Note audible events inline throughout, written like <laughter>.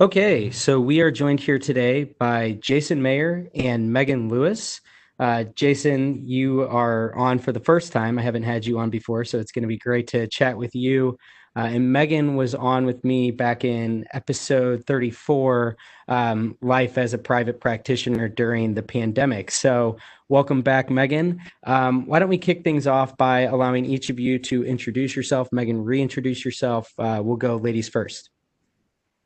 Okay, so we are joined here today by Jason Mayer and Megan Lewis. Uh, Jason, you are on for the first time. I haven't had you on before, so it's going to be great to chat with you. Uh, and Megan was on with me back in episode 34 um, Life as a Private Practitioner during the pandemic. So, welcome back, Megan. Um, why don't we kick things off by allowing each of you to introduce yourself? Megan, reintroduce yourself. Uh, we'll go ladies first.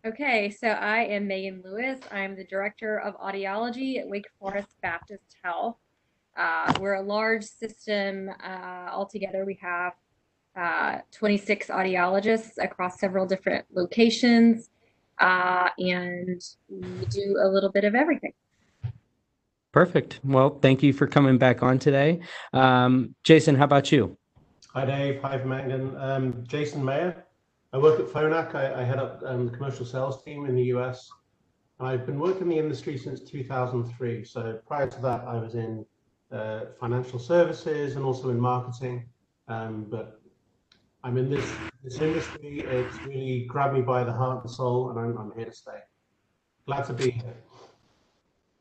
Okay, so I am Megan Lewis. I'm the Director of Audiology at Wake Forest Baptist Health. Uh, we're a large system. Uh, altogether, we have uh, 26 audiologists across several different locations, uh, and we do a little bit of everything. Perfect. Well, thank you for coming back on today. Um, Jason, how about you? Hi, Dave. Hi, Megan. Um, Jason Mayer. I work at Phonak. I, I head up um, the commercial sales team in the US. I've been working in the industry since 2003. So prior to that, I was in uh, financial services and also in marketing. Um, but I'm in this this industry. It's really grabbed me by the heart and soul, and I'm, I'm here to stay. Glad to be here.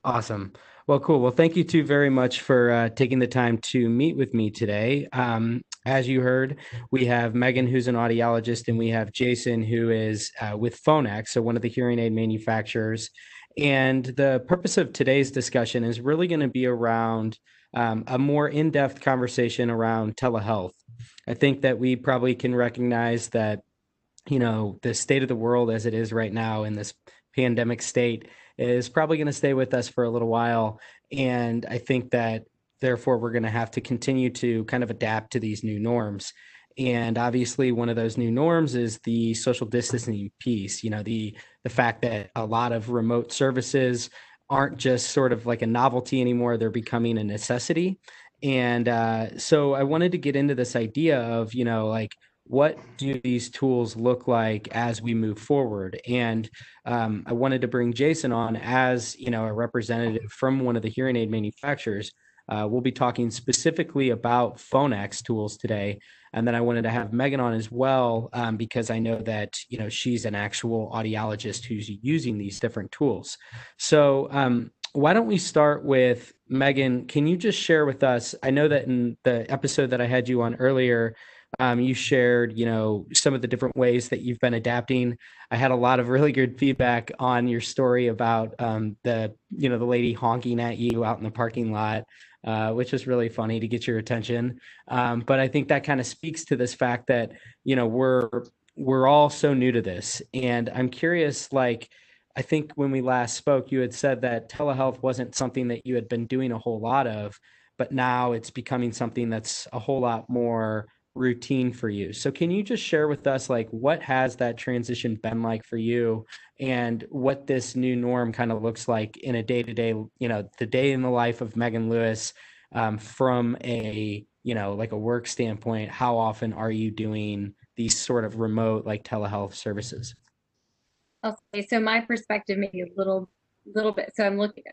Awesome. Well, cool. Well, thank you two very much for uh, taking the time to meet with me today. Um, as you heard, we have Megan, who's an audiologist, and we have Jason, who is uh, with Phonak, so one of the hearing aid manufacturers. And the purpose of today's discussion is really going to be around um, a more in depth conversation around telehealth. I think that we probably can recognize that, you know, the state of the world as it is right now in this pandemic state is probably going to stay with us for a little while. And I think that therefore we're going to have to continue to kind of adapt to these new norms and obviously one of those new norms is the social distancing piece you know the the fact that a lot of remote services aren't just sort of like a novelty anymore they're becoming a necessity and uh, so i wanted to get into this idea of you know like what do these tools look like as we move forward and um, i wanted to bring jason on as you know a representative from one of the hearing aid manufacturers uh, we'll be talking specifically about Phonak's tools today. And then I wanted to have Megan on as well um, because I know that you know she's an actual audiologist who's using these different tools. So um, why don't we start with Megan? Can you just share with us? I know that in the episode that I had you on earlier, um, you shared, you know, some of the different ways that you've been adapting. I had a lot of really good feedback on your story about um, the, you know, the lady honking at you out in the parking lot uh, which was really funny to get your attention. Um, but I think that kind of speaks to this fact that you know we're we're all so new to this, and I'm curious, like. I think when we last spoke, you had said that telehealth wasn't something that you had been doing a whole lot of, but now it's becoming something that's a whole lot more routine for you. So can you just share with us like what has that transition been like for you and what this new norm kind of looks like in a day-to-day, you know, the day in the life of Megan Lewis um, from a, you know, like a work standpoint, how often are you doing these sort of remote like telehealth services? Okay, so my perspective maybe a little little bit. So I'm looking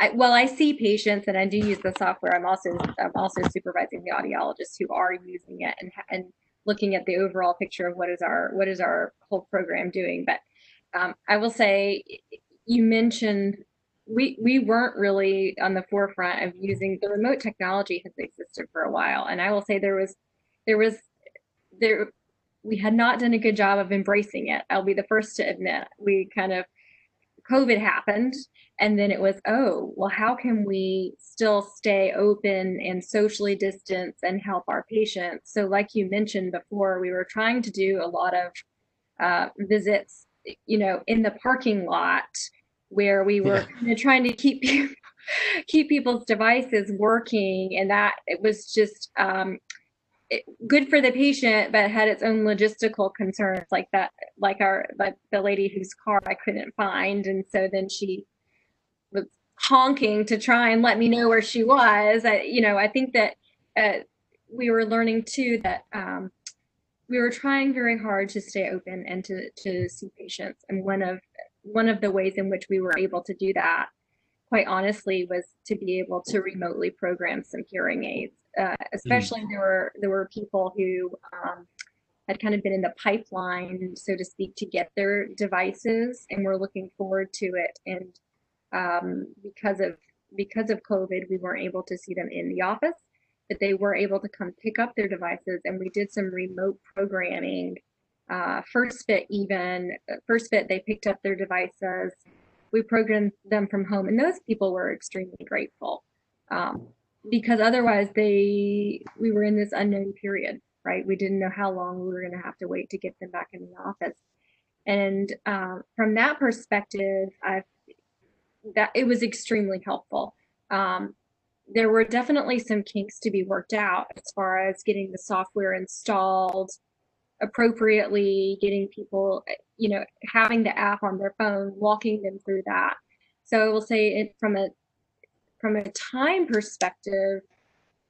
I, well, I see patients and I do use the software. I'm also I'm also supervising the audiologists who are using it and and looking at the overall picture of what is our what is our whole program doing. But um, I will say, you mentioned we we weren't really on the forefront of using the remote technology has existed for a while, and I will say there was there was there we had not done a good job of embracing it. I'll be the first to admit we kind of COVID happened and then it was oh well how can we still stay open and socially distance and help our patients so like you mentioned before we were trying to do a lot of uh, visits you know in the parking lot where we were yeah. kind of trying to keep people, <laughs> keep people's devices working and that it was just um, good for the patient but had its own logistical concerns like that like our like the lady whose car i couldn't find and so then she was honking to try and let me know where she was. I, you know, I think that uh, we were learning too that um, we were trying very hard to stay open and to to see patients. And one of one of the ways in which we were able to do that, quite honestly, was to be able to remotely program some hearing aids. Uh, especially mm. there were there were people who um, had kind of been in the pipeline, so to speak, to get their devices, and we're looking forward to it. And um, because of because of COVID, we weren't able to see them in the office, but they were able to come pick up their devices, and we did some remote programming. Uh, first fit even first fit they picked up their devices we programmed them from home and those people were extremely grateful um, because otherwise they we were in this unknown period right we didn't know how long we were going to have to wait to get them back in the office and um, from that perspective i've that it was extremely helpful. Um, there were definitely some kinks to be worked out as far as getting the software installed appropriately, getting people, you know, having the app on their phone, walking them through that. So I will say it from a from a time perspective,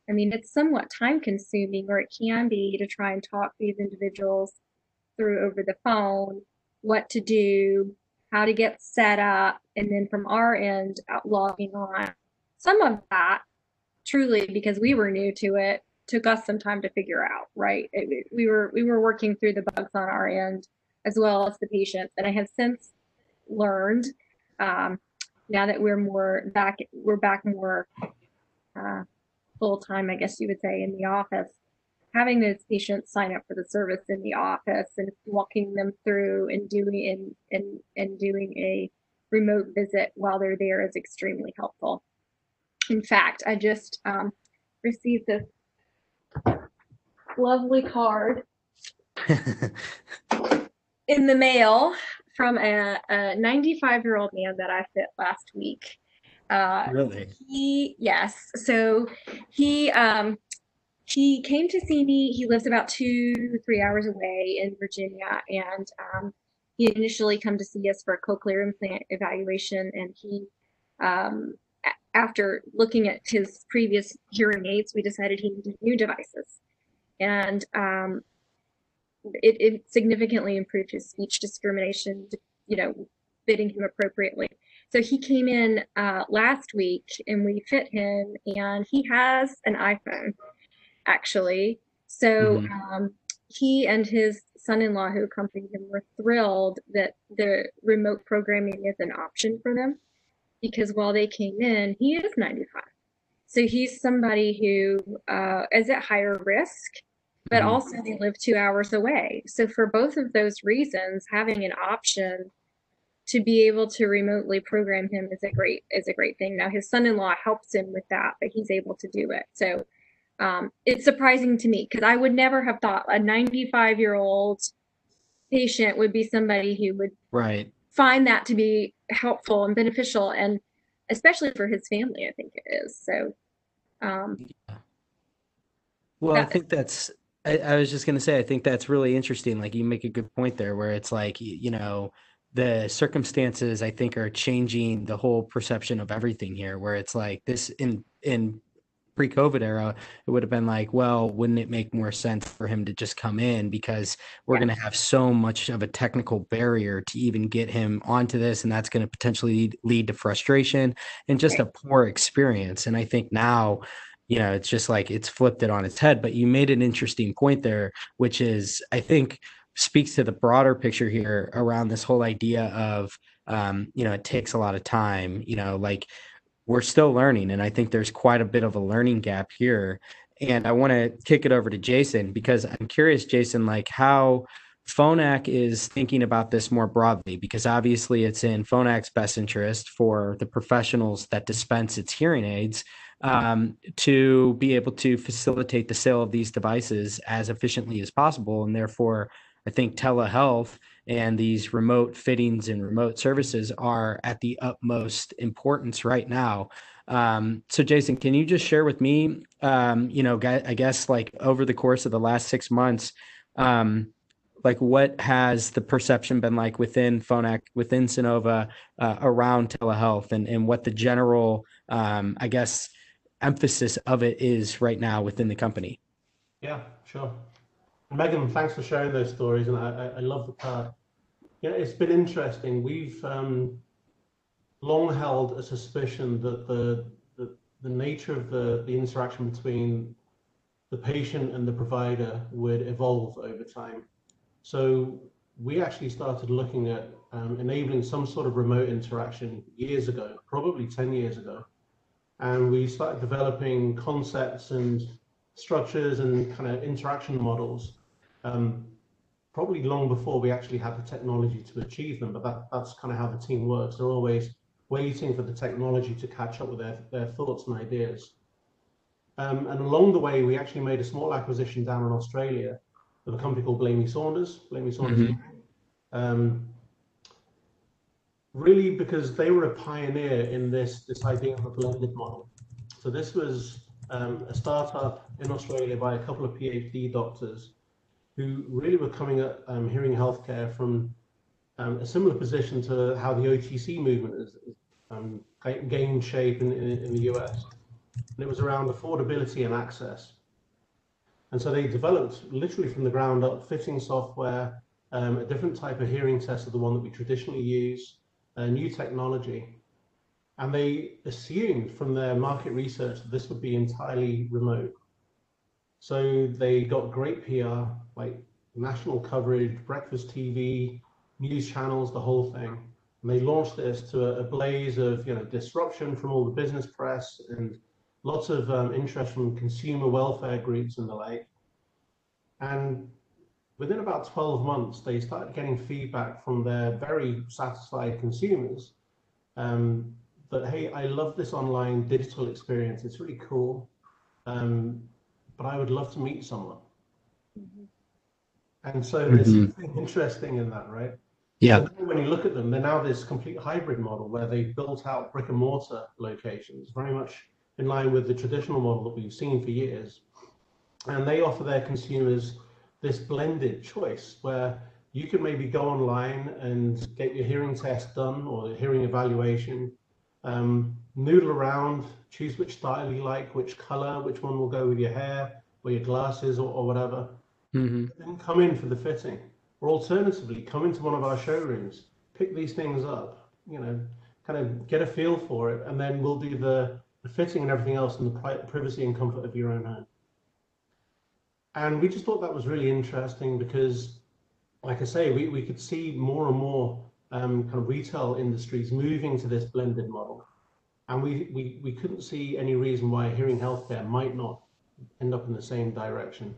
I mean, it's somewhat time consuming, or it can be to try and talk these individuals through over the phone what to do, how to get set up, and then from our end, logging on. Some of that, truly, because we were new to it, took us some time to figure out. Right, it, we were we were working through the bugs on our end as well as the patients, and I have since learned um, now that we're more back, we're back more uh, full time, I guess you would say, in the office having those patients sign up for the service in the office and walking them through and doing and and, and doing a remote visit while they're there is extremely helpful. In fact, I just um, received this lovely card <laughs> in the mail from a, a 95 year old man that I fit last week. Uh, really? He yes. So he um, he came to see me. He lives about two, three hours away in Virginia, and um, he initially come to see us for a cochlear implant evaluation. And he, um, after looking at his previous hearing aids, we decided he needed new devices, and um, it, it significantly improved his speech discrimination. You know, fitting him appropriately. So he came in uh, last week and we fit him, and he has an iPhone actually. So mm-hmm. um, he and his son-in-law who accompanied him were thrilled that the remote programming is an option for them because while they came in, he is 95. So he's somebody who uh, is at higher risk, but mm-hmm. also they live two hours away. So for both of those reasons, having an option to be able to remotely program him is a great is a great thing. Now his son-in-law helps him with that, but he's able to do it. So um, it's surprising to me because I would never have thought a 95 year old patient would be somebody who would right find that to be helpful and beneficial and especially for his family i think it is so um yeah. well i think that's I, I was just going to say i think that's really interesting like you make a good point there where it's like you know the circumstances i think are changing the whole perception of everything here where it's like this in in pre-COVID era, it would have been like, well, wouldn't it make more sense for him to just come in because we're yeah. going to have so much of a technical barrier to even get him onto this, and that's going to potentially lead, lead, to frustration and just right. a poor experience. And I think now, you know, it's just like it's flipped it on its head. But you made an interesting point there, which is I think speaks to the broader picture here around this whole idea of um, you know, it takes a lot of time, you know, like we're still learning and i think there's quite a bit of a learning gap here and i want to kick it over to jason because i'm curious jason like how phonak is thinking about this more broadly because obviously it's in phonak's best interest for the professionals that dispense its hearing aids um, to be able to facilitate the sale of these devices as efficiently as possible and therefore i think telehealth and these remote fittings and remote services are at the utmost importance right now. Um, so, Jason, can you just share with me, um, you know, I guess like over the course of the last six months, um, like what has the perception been like within Phonak, within Sonova uh, around telehealth and, and what the general, um, I guess, emphasis of it is right now within the company? Yeah, sure. Megan, thanks for sharing those stories. And I, I love the part. Yeah, it's been interesting. We've um, long held a suspicion that the, the, the nature of the, the interaction between the patient and the provider would evolve over time. So we actually started looking at um, enabling some sort of remote interaction years ago, probably 10 years ago. And we started developing concepts and structures and kind of interaction models um, probably long before we actually had the technology to achieve them. But that, that's kind of how the team works. They're always waiting for the technology to catch up with their, their thoughts and ideas. Um, and along the way, we actually made a small acquisition down in Australia of a company called Blamey Saunders. Blamey Saunders. Mm-hmm. Um, really because they were a pioneer in this, this idea of a blended model. So this was um, a startup in Australia by a couple of PhD doctors who really were coming at um, hearing healthcare from um, a similar position to how the OTC movement has um, gained shape in, in, in, the US. And it was around affordability and access. And so they developed literally from the ground up fitting software, um, a different type of hearing test of the one that we traditionally use, a new technology. And they assumed from their market research that this would be entirely remote. So they got great PR, like national coverage, breakfast TV, news channels, the whole thing. And they launched this to a, a blaze of you know disruption from all the business press and lots of um, interest from consumer welfare groups and the like. And within about 12 months, they started getting feedback from their very satisfied consumers um, that, hey, I love this online digital experience. It's really cool. Um, but I would love to meet someone. Mm-hmm. And so mm-hmm. there's something interesting in that, right? Yeah. So when you look at them, they're now this complete hybrid model where they built out brick and mortar locations, very much in line with the traditional model that we've seen for years. And they offer their consumers this blended choice where you can maybe go online and get your hearing test done or hearing evaluation, um, noodle around, choose which style you like, which color, which one will go with your hair or your glasses or, or whatever. Mm-hmm. Then come in for the fitting. Or alternatively, come into one of our showrooms, pick these things up, you know, kind of get a feel for it, and then we'll do the, the fitting and everything else in the privacy and comfort of your own home. And we just thought that was really interesting because, like I say, we, we could see more and more um, kind of retail industries moving to this blended model. And we, we, we couldn't see any reason why hearing healthcare might not end up in the same direction.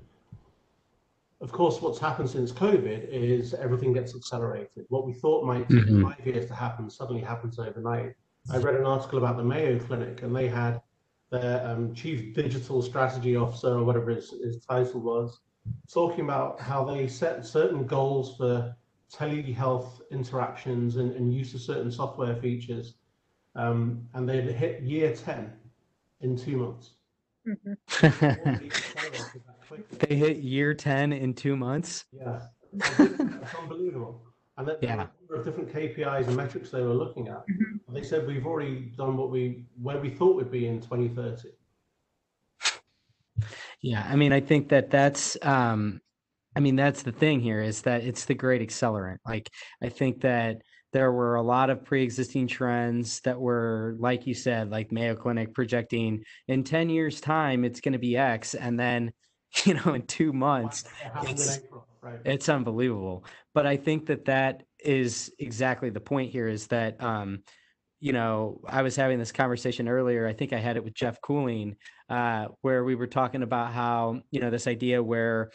Of course, what's happened since COVID is everything gets accelerated. What we thought might take mm-hmm. five years to happen suddenly happens overnight. I read an article about the Mayo Clinic, and they had their um, chief digital strategy officer or whatever his, his title was, talking about how they set certain goals for telehealth interactions and, and use of certain software features. Um, and they'd hit year 10 in two months. Mm-hmm. <laughs> they hit year 10 in two months? Yeah. It's unbelievable. And that, yeah. Number of different KPIs and metrics they were looking at. Mm-hmm. They said we've already done what we where we thought we'd be in 2030. Yeah, I mean, I think that that's um, I mean, that's the thing here is that it's the great accelerant. Like, I think that there were a lot of pre-existing trends that were, like you said, like Mayo Clinic projecting in 10 years time, it's going to be X. And then, <laughs> you know, in two months, it's, right. it's unbelievable. But I think that that is exactly the point here is that, um, you know, I was having this conversation earlier. I think I had it with Jeff Cooling, uh, where we were talking about how, you know, this idea where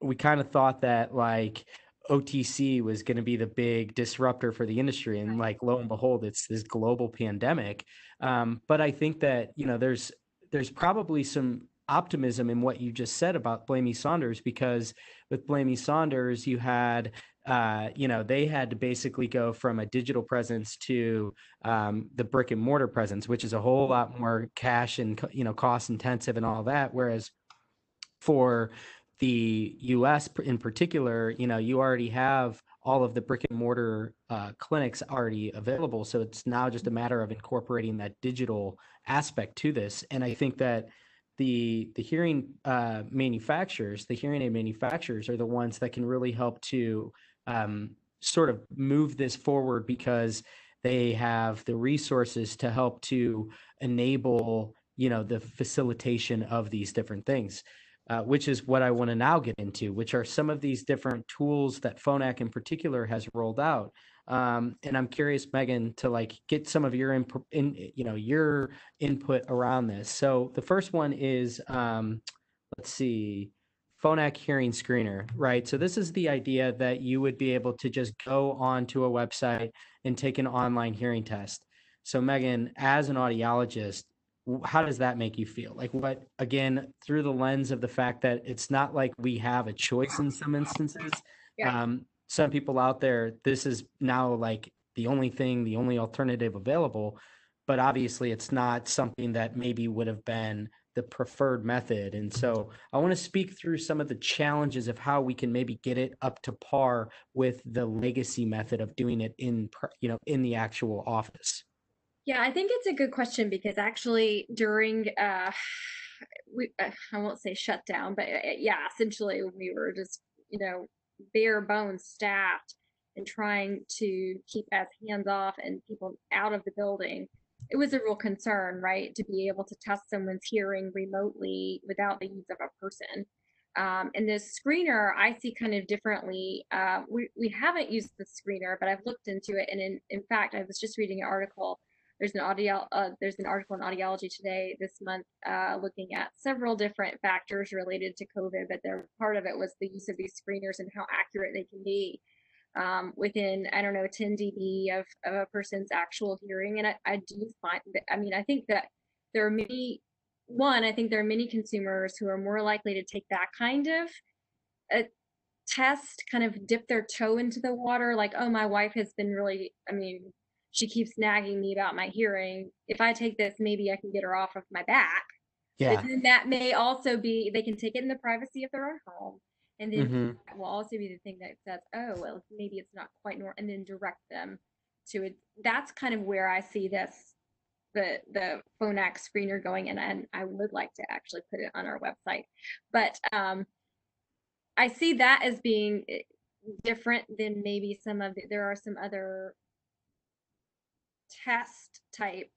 we kind of thought that like OTC was going to be the big disruptor for the industry. And like, lo and behold, it's this global pandemic. Um, but I think that, you know, there's, there's probably some optimism in what you just said about Blamey Saunders, because with Blamey Saunders, you had, uh, you know, they had to basically go from a digital presence to um, the brick and mortar presence, which is a whole lot more cash and, you know, cost intensive and all that. Whereas for the US in particular, you know, you already have all of the brick and mortar uh, clinics already available. So it's now just a matter of incorporating that digital aspect to this. And I think that the the hearing uh, manufacturers, the hearing aid manufacturers, are the ones that can really help to um, sort of move this forward because they have the resources to help to enable you know the facilitation of these different things uh, which is what i want to now get into which are some of these different tools that phonak in particular has rolled out um, and i'm curious megan to like get some of your input in you know your input around this. So the first one is um, let's see phonak hearing screener right? So this is the idea that you would be able to just go onto a website and take an online hearing test. So megan as an audiologist how does that make you feel? Like what again through the lens of the fact that it's not like we have a choice in some instances yeah. um, some people out there this is now like the only thing the only alternative available but obviously it's not something that maybe would have been the preferred method. And so i want to speak through some of the challenges of how we can maybe get it up to par with the legacy method of doing it in you know in the actual office. Yeah, I think it's a good question because actually during uh we uh, I won't say shutdown, but uh, yeah, essentially we were just, you know, bare bones staffed and trying to keep as hands off and people out of the building. It was a real concern, right, to be able to test someone's hearing remotely without the use of a person. Um, and this screener I see kind of differently. Uh, we, we haven't used the screener, but I've looked into it. And in, in fact, I was just reading an article there's an audio uh, there's an article in audiology today this month uh, looking at several different factors related to covid but part of it was the use of these screeners and how accurate they can be um, within i don't know 10 db of, of a person's actual hearing. And I, I do find that i mean i think that there are many one i think there are many consumers who are more likely to take that kind of a test kind of dip their toe into the water like oh my wife has been really i mean she keeps nagging me about my hearing. If I take this, maybe I can get her off of my back. Yeah. And that may also be they can take it in the privacy of their own home. And then mm-hmm. will also be the thing that says, oh, well, maybe it's not quite normal, and then direct them to it. That's kind of where I see this, the the Phonak screener going, in, and I would like to actually put it on our website, but um, I see that as being eh, different than maybe some of the, there are some other test type,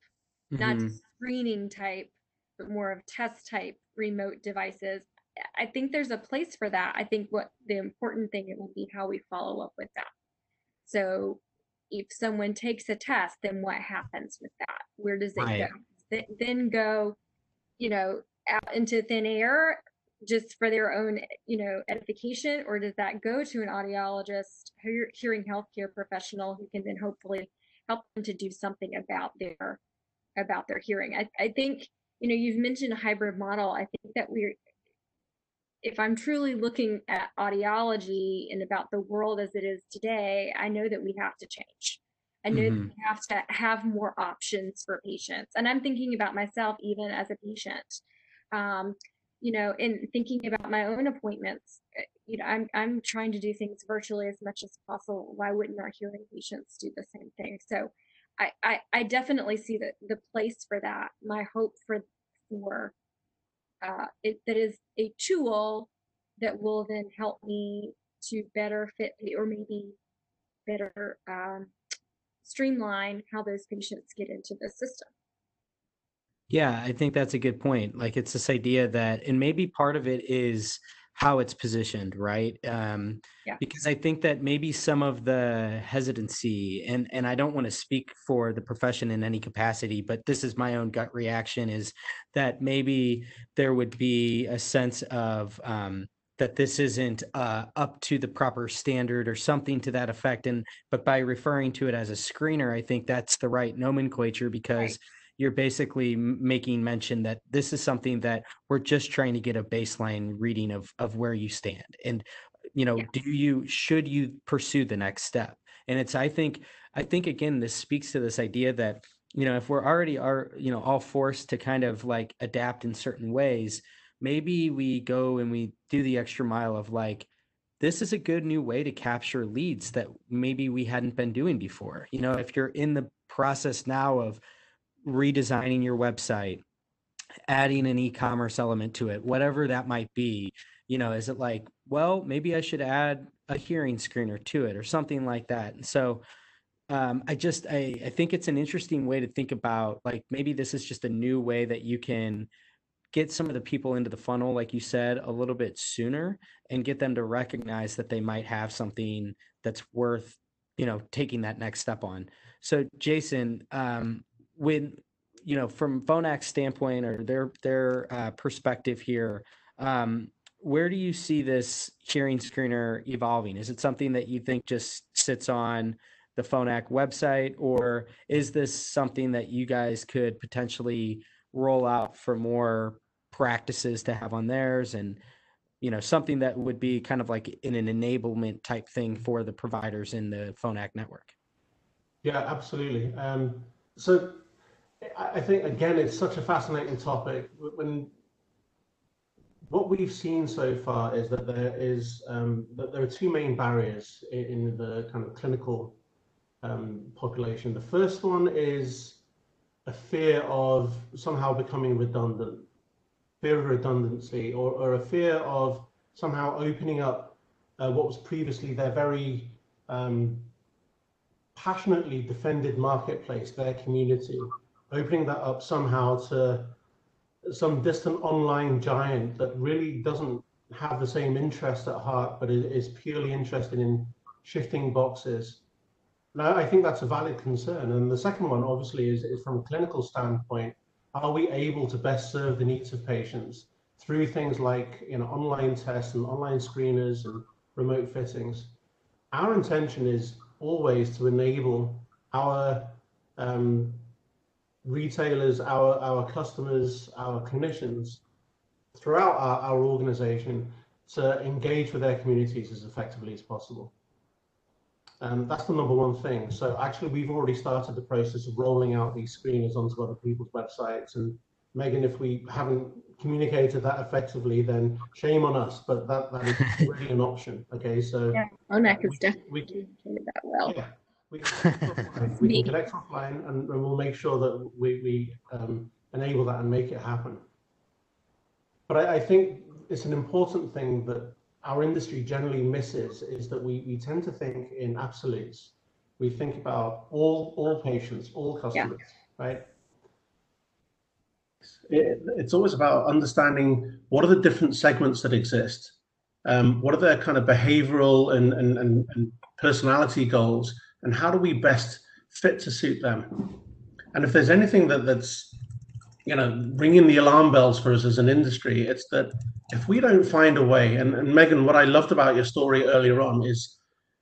mm-hmm. not just screening type, but more of test type remote devices. I think there's a place for that. I think what the important thing it will be how we follow up with that. So if someone takes a test, then what happens with that? Where does it right. go? then go, you know, out into thin air just for their own, you know, edification, or does that go to an audiologist, hearing healthcare professional who can then hopefully help them to do something about their about their hearing. I, I think you know you've mentioned a hybrid model. I think that we're if I'm truly looking at audiology and about the world as it is today, I know that we have to change. I know mm-hmm. we have to have more options for patients. And I'm thinking about myself even as a patient. Um, you know, in thinking about my own appointments, eh, you know, I'm I'm trying to do things virtually as much as possible. Why wouldn't our hearing patients do the same thing? So, I I, I definitely see the the place for that. My hope for for uh, it that is a tool that will then help me to better fit or maybe better um, streamline how those patients get into the system. Yeah, I think that's a good point. Like it's this idea that, and maybe part of it is how it's positioned, right? Um, yeah. Because I think that maybe some of the hesitancy, and and I don't want to speak for the profession in any capacity, but this is my own gut reaction: is that maybe there would be a sense of um, that this isn't uh, up to the proper standard or something to that effect. And but by referring to it as a screener, I think that's the right nomenclature because. Right you're basically making mention that this is something that we're just trying to get a baseline reading of of where you stand and you know yeah. do you should you pursue the next step and it's i think i think again this speaks to this idea that you know if we're already are you know all forced to kind of like adapt in certain ways maybe we go and we do the extra mile of like, this is a good new way to capture leads that maybe we hadn't been doing before. You know, if you're in the process now of redesigning your website, adding an e-commerce element to it, whatever that might be, you know, is it like, well, maybe I should add a hearing screener to it or something like that. And so um, I just I, I think it's an interesting way to think about like maybe this is just a new way that you can get some of the people into the funnel, like you said, a little bit sooner and get them to recognize that they might have something that's worth, you know, taking that next step on. So Jason, um, when you know, from Phonak's standpoint or their their uh, perspective here, um, where do you see this hearing screener evolving? Is it something that you think just sits on the Phonak website, or is this something that you guys could potentially roll out for more practices to have on theirs and you know something that would be kind of like in an enablement type thing for the providers in the Phonak network yeah absolutely um, so i think again it's such a fascinating topic. When what we've seen so far is that there is um, that there are two main barriers in, the kind of clinical um, population. The first one is a fear of somehow becoming redundant, fear of redundancy, or, or a fear of somehow opening up uh, what was previously their very um, passionately defended marketplace, their community, opening that up somehow to some distant online giant that really doesn't have the same interest at heart, but is purely interested in shifting boxes no, I think that's a valid concern. And the second one, obviously, is, is from a clinical standpoint, are we able to best serve the needs of patients through things like you know online tests and online screeners and remote fittings? Our intention is always to enable our um, retailers, our, our customers, our clinicians throughout our, our organization to engage with their communities as effectively as possible. Um, that's the number one thing. So actually, we've already started the process of rolling out these screeners onto other people's websites. And Megan, if we haven't communicated that effectively, then shame on us. But that, that is <laughs> really an option. Okay, so yeah, Phonak is definitely communicated that well. Yeah. We, <laughs> we can connect offline and, and, we'll make sure that we, we um, enable that and make it happen. But I, I think it's an important thing that our industry generally misses is that we, we tend to think in absolutes. We think about all all patients, all customers, yeah. right? It, it's always about understanding what are the different segments that exist. Um, what are their kind of behavioral and, and, and, and personality goals, and how do we best fit to suit them? And if there's anything that, that's you know ringing the alarm bells for us as an industry, it's that if we don't find a way, and, and Megan, what I loved about your story earlier on is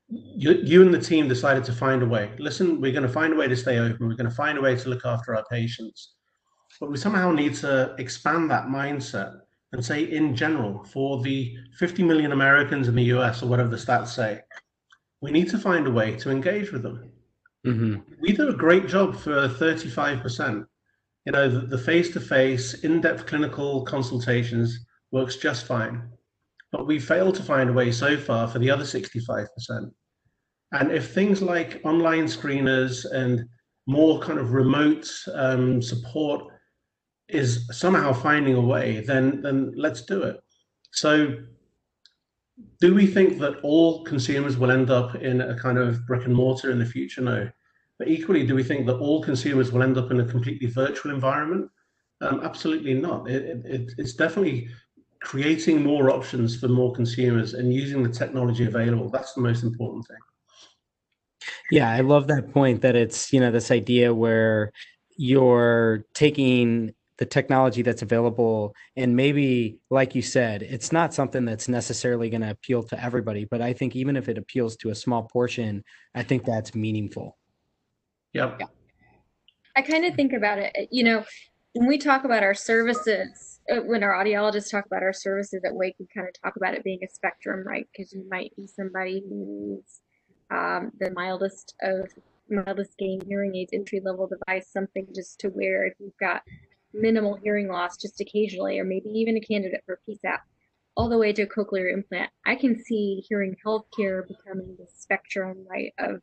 you, you and the team decided to find a way. Listen, we're going to find a way to stay open. We're going to find a way to look after our patients. But we somehow need to expand that mindset and say, in general, for the 50 million Americans in the US or whatever the stats say, we need to find a way to engage with them. Mm-hmm. We do a great job for 35%. You know, the face to face, in depth clinical consultations works just fine. But we failed to find a way so far for the other 65%. And if things like online screeners and more kind of remote um, support is somehow finding a way, then then let's do it. So do we think that all consumers will end up in a kind of brick and mortar in the future? No. But equally, do we think that all consumers will end up in a completely virtual environment? Um, absolutely not. It, it, it's definitely creating more options for more consumers and using the technology available that's the most important thing yeah i love that point that it's you know this idea where you're taking the technology that's available and maybe like you said it's not something that's necessarily going to appeal to everybody but i think even if it appeals to a small portion i think that's meaningful yep. yeah i kind of think about it you know when we talk about our services uh, when our audiologists talk about our services at Wake, we kind of talk about it being a spectrum, right? Because you might be somebody who needs um, the mildest of mildest gain hearing aids, entry level device, something just to wear if you've got minimal hearing loss just occasionally, or maybe even a candidate for PSAP, all the way to a cochlear implant. I can see hearing healthcare becoming the spectrum, right, of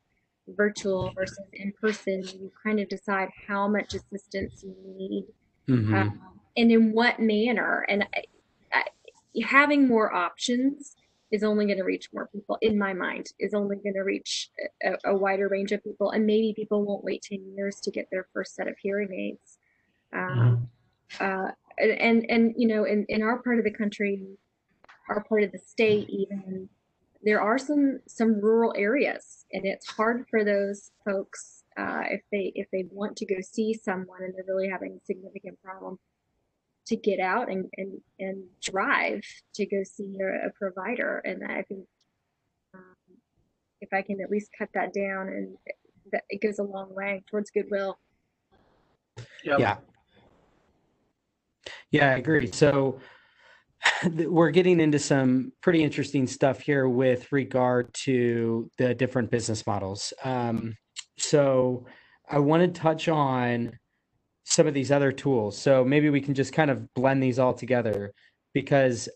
virtual versus in person. You kind of decide how much assistance you need Mhm. um, and in what manner. And I, I, having more options is only going to reach more people, in my mind, is only going to reach a, a wider range of people. And maybe people won't wait 10 years to get their first set of hearing aids. Um, uh, and, and, and, you know, in, in our part of the country, our part of the state, even, there are some some rural areas, and it's hard for those folks uh, if they if they want to go see someone and they're really having a significant problem to get out and and, and drive to go see a, a provider. And I think um, if I can at least cut that down, and that it goes a long way towards goodwill. Yep. Yeah. Yeah, I agree. So <sighs> we're getting into some pretty interesting stuff here with regard to the different business models. Um, so I want to touch on some of these other tools. So maybe we can just kind of blend these all together because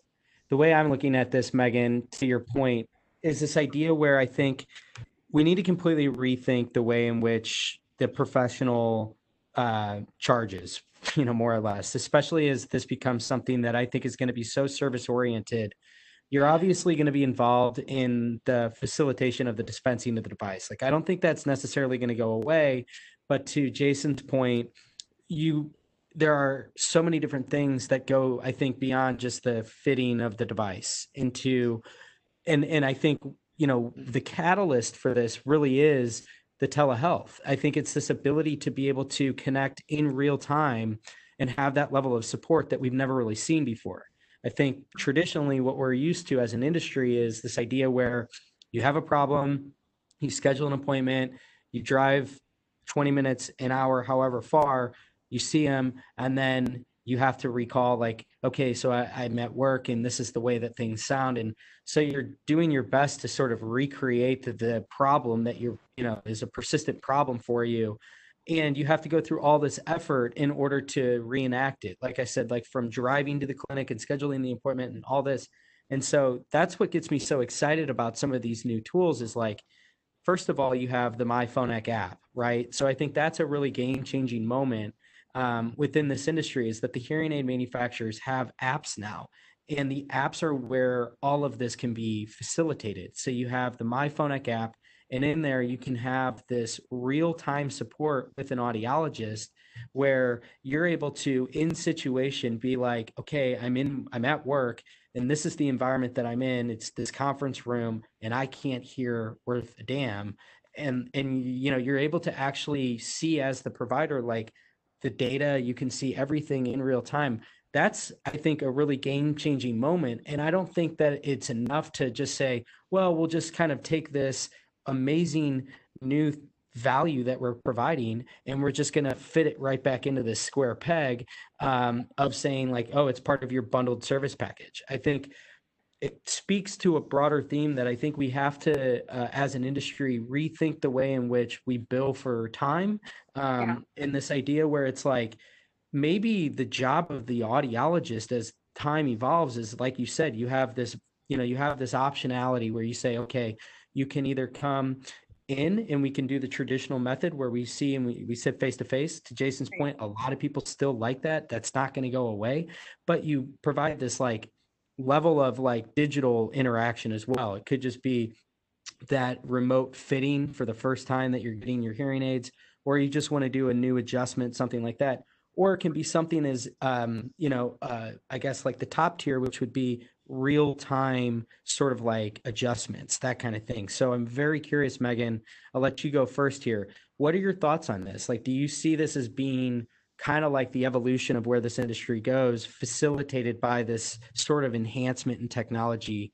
the way I'm looking at this, Megan, to your point, is this idea where I think we need to completely rethink the way in which the professional uh, charges, <laughs> you know, more or less, especially as this becomes something that I think is going to be so service oriented. You're obviously going to be involved in the facilitation of the dispensing of the device. Like, I don't think that's necessarily going to go away. But to Jason's point, you there are so many different things that go, I think, beyond just the fitting of the device into, and and I think you know the catalyst for this really is the telehealth. I think it's this ability to be able to connect in real time and have that level of support that we've never really seen before. I think traditionally what we're used to as an industry is this idea where you have a problem, you schedule an appointment, you drive 20 minutes, an hour, however far, you see them, and then you have to recall like okay so I, i'm at work and this is the way that things sound and so you're doing your best to sort of recreate the, the problem that you're you know is a persistent problem for you and you have to go through all this effort in order to reenact it. Like i said like from driving to the clinic and scheduling the appointment and all this and so that's what gets me so excited about some of these new tools is like first of all you have the myPhonak app right? So i think that's a really game changing moment um, within this industry is that the hearing aid manufacturers have apps now and the apps are where all of this can be facilitated. So you have the myPhonak app and in there you can have this real-time support with an audiologist where you're able to in situation be like okay i'm in i'm at work and this is the environment that i'm in. It's this conference room and i can't hear worth a damn. And and you know you're able to actually see as the provider like the data you can see everything in real time. That's i think a really game changing moment and i don't think that it's enough to just say well we'll just kind of take this amazing new value that we're providing and we're just going to fit it right back into this square peg um, of saying like oh it's part of your bundled service package. I think it speaks to a broader theme that i think we have to uh, as an industry rethink the way in which we bill for time um, yeah. and this idea where it's like maybe the job of the audiologist as time evolves is like you said you have this you know you have this optionality where you say okay you can either come in and we can do the traditional method where we see and we, we sit face to face to jason's point a lot of people still like that. That's not going to go away. But you provide this like level of like digital interaction as well. It could just be that remote fitting for the first time that you're getting your hearing aids or you just want to do a new adjustment something like that. Or it can be something as um, you know uh, i guess like the top tier which would be real time sort of like adjustments that kind of thing. So i'm very curious megan i'll let you go first here. What are your thoughts on this? Like do you see this as being kind of like the evolution of where this industry goes facilitated by this sort of enhancement in technology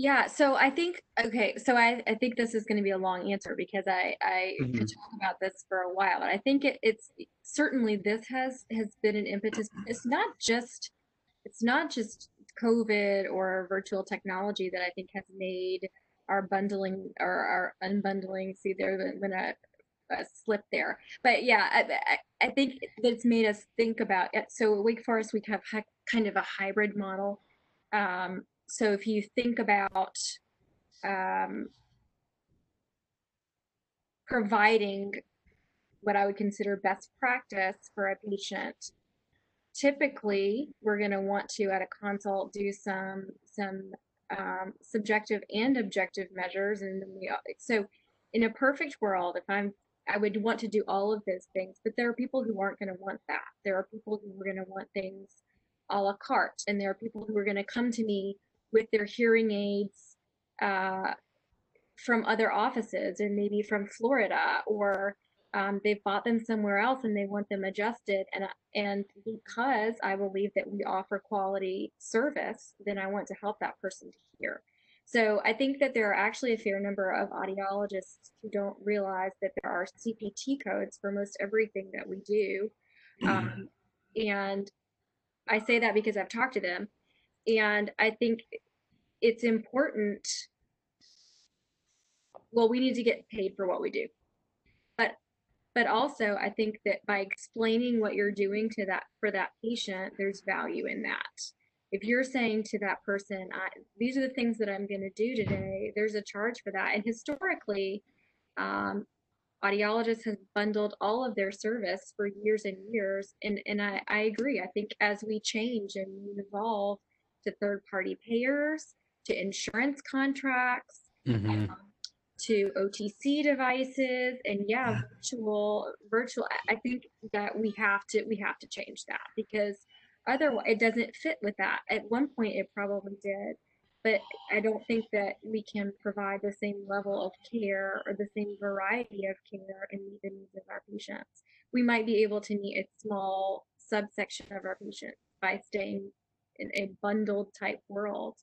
yeah, so I think okay, so I, I think this is going to be a long answer because I I Mhm. could talk about this for a while, and I think it, it's certainly this has has been an impetus. It's not just it's not just COVID or virtual technology that I think has made our bundling or our unbundling. See, there's been a, a slip there, but yeah, I, I, think that's made us think about it. So at Wake Forest, we have kind of a hybrid model. Um, so if you think about um, providing what I would consider best practice for a patient, typically we're going to want to at a consult do some some um, subjective and objective measures, and we so in a perfect world, if I'm I would want to do all of those things, but there are people who aren't going to want that. There are people who are going to want things a la carte, and there are people who are going to come to me with their hearing aids uh, from other offices, or maybe from Florida, or um, they've bought them somewhere else and they want them adjusted. And and because I believe that we offer quality service, then I want to help that person to hear. So I think that there are actually a fair number of audiologists who don't realize that there are CPT codes for most everything that we do. Um, and I say that because I've talked to them. And I think it's important. Well, we need to get paid for what we do. But but also I think that by explaining what you're doing to that for that patient, there's value in that if you're saying to that person, these are the things that I'm going to do today, there's a charge for that. And historically, um, audiologists have bundled all of their service for years and years. And, and I, I agree. I think as we change and we evolve to third party payers, to insurance contracts, mm-hmm. um, to OTC devices, and yeah, virtual, virtual. I think that we have to we have to change that because otherwise it doesn't fit with that. At one point it probably did but i don't think that we can provide the same level of care or the same variety of care and meet the needs of our patients. We might be able to meet a small subsection of our patients by staying in a bundled type world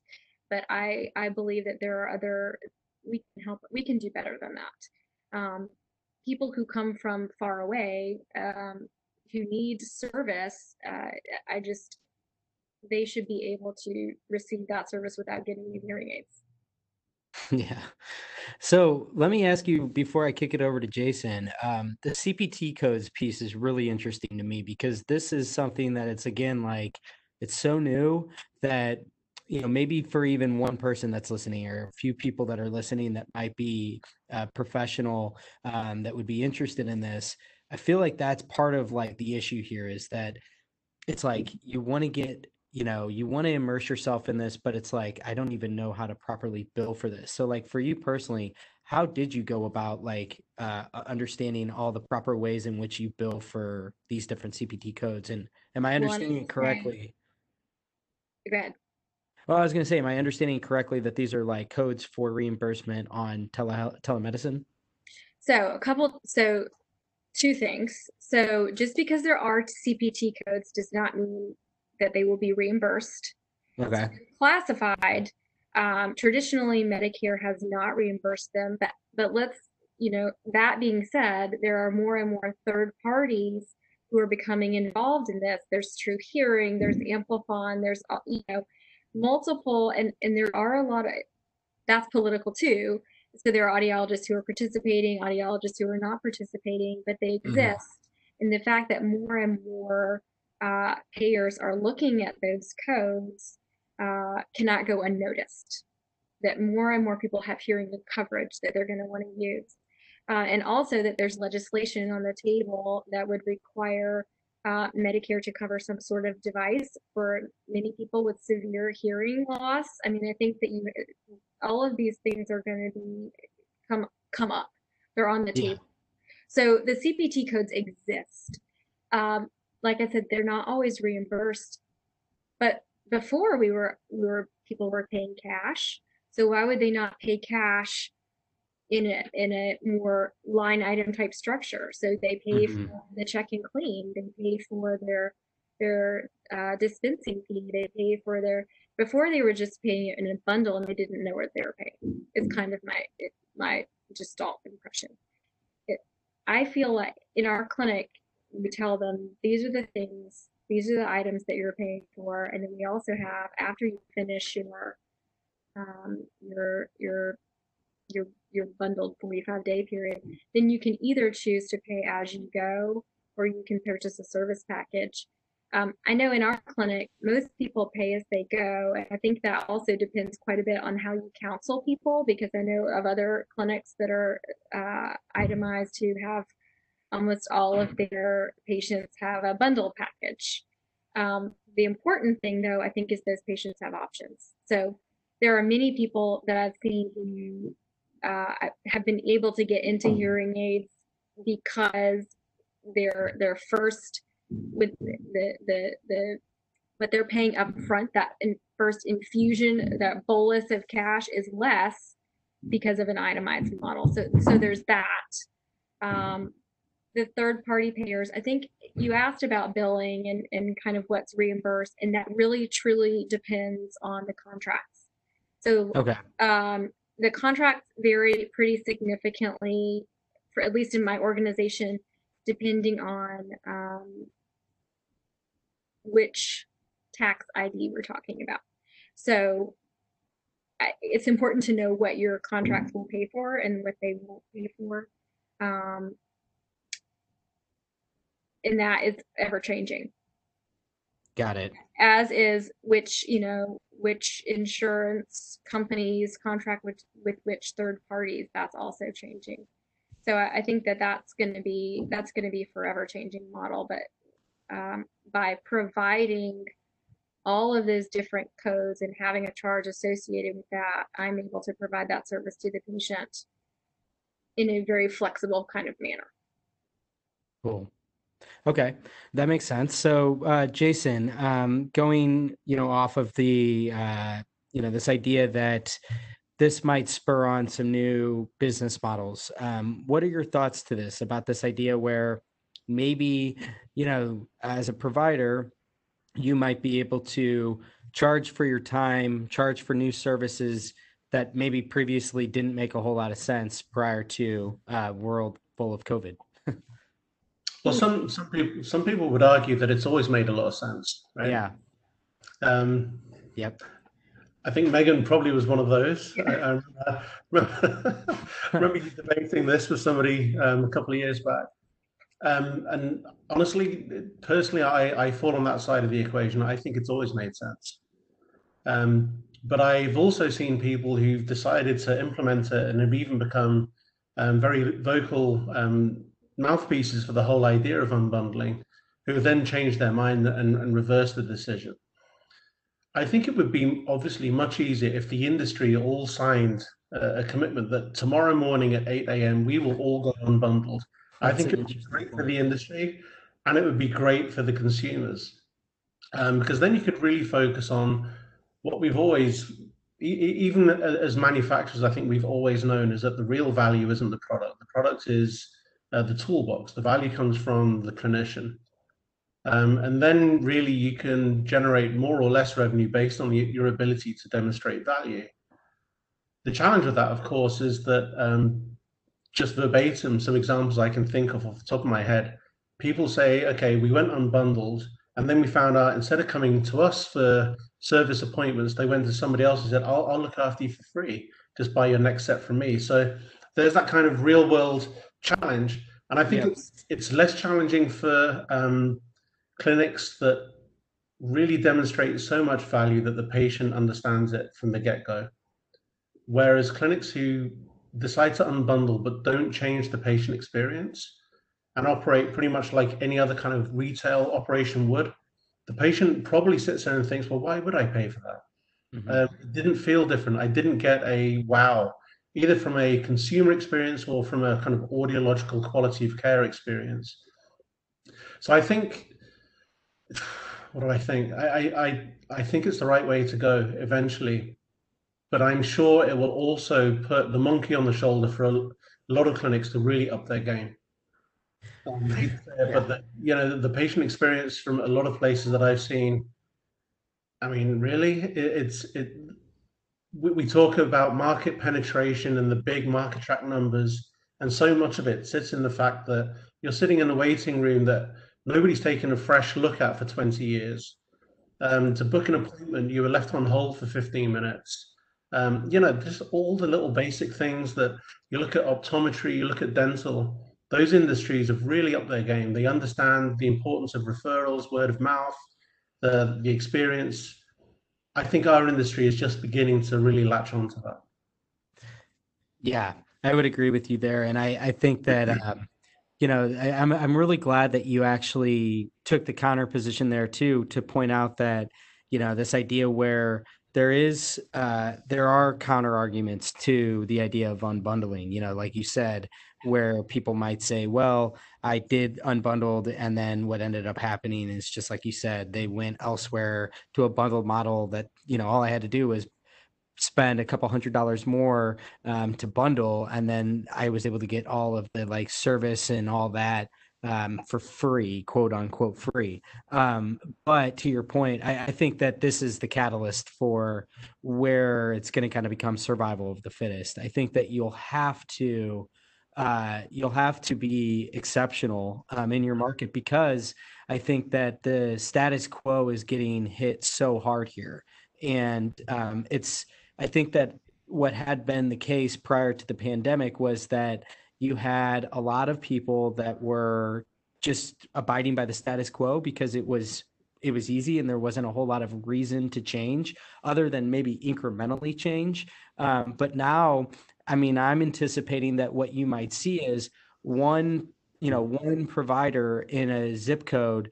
but i i believe that there are other we can help we can do better than that. Um, people who come from far away um, who need service, uh, I just they should be able to receive that service without getting new hearing aids. <laughs> Yeah. So let me ask you before I kick it over to Jason. Um, the CPT codes piece is really interesting to me because this is something that it's again like it's so new that you know maybe for even one person that's listening or a few people that are listening that might be a professional um, that would be interested in this I feel like that's part of like the issue here is that it's like you want to get you know you want to immerse yourself in this but it's like i don't even know how to properly bill for this. So like for you personally how did you go about like uh, understanding all the proper ways in which you bill for these different cpt codes? And am i understanding it correctly? Go ahead. well i was going to say am i understanding correctly that these are like codes for reimbursement on tele- telemedicine? So a couple so two things. So just because there are CPT codes does not mean that they will be reimbursed. Okay. Classified. Um, traditionally, Medicare has not reimbursed them, but but let's you know that being said, there are more and more third parties who are becoming involved in this. There's True Hearing, there's Amplifon, there's uh, you know multiple, and and there are a lot of that's political too so there are audiologists who are participating, audiologists who are not participating, but they mm-hmm. exist. Mm-hmm. And the fact that more and more uh, payers are looking at those codes uh, cannot go unnoticed. That more and more people have hearing coverage that they're going to want to use. Uh, and also that there's legislation on the table that would require uh, Medicare to cover some sort of device for many people with severe hearing loss. I mean, I think that you all of these things are going to be come come up. They're on the yeah. table. So the CPT codes exist. Um, like I said, they're not always reimbursed, but before we were we were people were paying cash. So why would they not pay cash in a in a more line item type structure? So they pay mm-hmm. for the check and clean, they pay for their their uh, dispensing fee, they pay for their before they were just paying it in a bundle and they didn't know what they were paying. It's kind of my my just all impression. It, I feel like in our clinic, we tell them these are the things, these are the items that you're paying for, and then we also have after you finish your um, your your your your bundled 45 day period, then you can either choose to pay as you go or you can purchase a service package. Um, I know in our clinic, most people pay as they go. And I think that also depends quite a bit on how you counsel people because I know of other clinics that are uh, itemized who have almost all of their patients have a bundle package. Um, the important thing, though, I think, is those patients have options. So there are many people that I've seen who uh, have been able to get into hearing aids because their their first with the the the what they're paying up front that in first infusion that bolus of cash is less because of an itemized model. So so there's that. Um, the third party payers i think you asked about billing and and kind of what's reimbursed and that really truly depends on the contracts. So Okay. um, the contracts vary pretty significantly for at least in my organization depending on um, which tax id we're talking about. So it's important to know what your contracts will pay for and what they won't pay for um, and that is ever changing Got it. as is which you know which insurance companies contract with with which third parties that's also changing so i, I think that that's going to be that's going to be forever changing model but um, by providing all of those different codes and having a charge associated with that i'm able to provide that service to the patient in a very flexible kind of manner Cool. Okay, that makes sense. So, uh, Jason, um, going, you know, off of the, uh, you know, this idea that this might spur on some new business models. Um, what are your thoughts to this about this idea where maybe, you know, as a provider, you might be able to charge for your time, charge for new services that maybe previously didn't make a whole lot of sense prior to a world full of COVID? Well, some some people some people would argue that it's always made a lot of sense, right? Yeah. Um, Yep. I think Megan probably was one of those. I, I remember, <laughs> remember you debating this with somebody um, a couple of years back. Um, and honestly, personally, I, I fall on that side of the equation. I think it's always made sense. Um, but I've also seen people who've decided to implement it and have even become um, very vocal um, mouthpieces for the whole idea of unbundling, who then changed their mind and, and reversed the decision. I think it would be obviously much easier if the industry all signed a, a commitment that tomorrow morning at 8 a.m. we will all go unbundled. I think it would be great for the industry and it would be great for the consumers. Um, because then you could really focus on what we've always, e- even as manufacturers, I think we've always known is that the real value isn't the product. The product is uh, the toolbox. The value comes from the clinician. Um, and then really you can generate more or less revenue based on your ability to demonstrate value. The challenge with that, of course, is that um, just verbatim, some examples I can think of off the top of my head. People say, okay, we went unbundled, and then we found out instead of coming to us for service appointments, they went to somebody else and said, I'll, I'll look after you for free. Just buy your next set from me. So there's that kind of real world challenge. And I think it's, it's less challenging for um, clinics that really demonstrate so much value that the patient understands it from the get go. Whereas clinics who decide to unbundle but don't change the patient experience and operate pretty much like any other kind of retail operation would, the patient probably sits there and thinks, well, why would I pay for that? Mhm. Uh, it didn't feel different. I didn't get a wow, either from a consumer experience or from a kind of audiological quality of care experience. So I think, what do I think? I, I, I, think it's the right way to go eventually, but I'm sure it will also put the monkey on the shoulder for a lot of clinics to really up their game. Um, I hate to say it, But the, you know, the patient experience from a lot of places that I've seen, I mean, really, it, it's it. We, we talk about market penetration and the big MarkeTrak numbers, and so much of it sits in the fact that you're sitting in a waiting room that nobody's taken a fresh look at for 20 years. Um, to book an appointment, you were left on hold for 15 minutes. Um, you know, just all the little basic things that you look at optometry, you look at dental. those industries have really upped their game. They understand the importance of referrals, word of mouth, the the experience. I think our industry is just beginning to really latch onto that. Yeah, I would agree with you there, and I I think that um, you know I, I'm I'm really glad that you actually took the counter position there too to point out that you know this idea where there is uh, there are counter arguments to the idea of unbundling. You know, like you said, where people might say, "Well, I did unbundled, and then what ended up happening is just like you said, they went elsewhere to a bundled model that you know all I had to do was spend a couple hundred dollars more um, to bundle and then i was able to get all of the like service and all that um, for free quote unquote free. Um, but to your point I, I, think that this is the catalyst for where it's going to kind of become survival of the fittest. I think that you'll have to uh, you'll have to be exceptional um, in your market because i think that the status quo is getting hit so hard here. And um, it's I think that what had been the case prior to the pandemic was that you had a lot of people that were just abiding by the status quo because it was it was easy and there wasn't a whole lot of reason to change other than maybe incrementally change. Um, but now i mean i'm anticipating that what you might see is one you know one provider in a zip code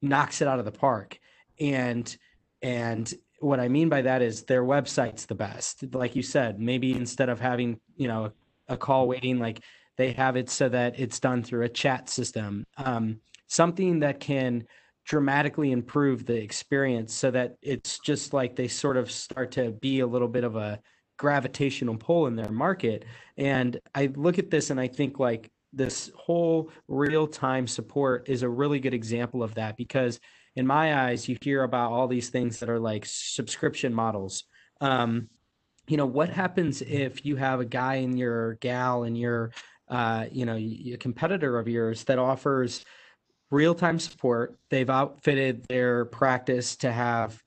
knocks it out of the park and and what I mean by that is their website's the best. Like you said, maybe instead of having, you know, a, call waiting, like they have it so that it's done through a chat system. Um, something that can dramatically improve the experience so that it's just like they sort of start to be a little bit of a gravitational pull in their market. And I look at this and I think like this whole real time support is a really good example of that because in my eyes, you hear about all these things that are like subscription models. Um, you know, what happens if you have a guy in your gal and your, uh, you know, a competitor of yours that offers real time support? They've outfitted their practice to have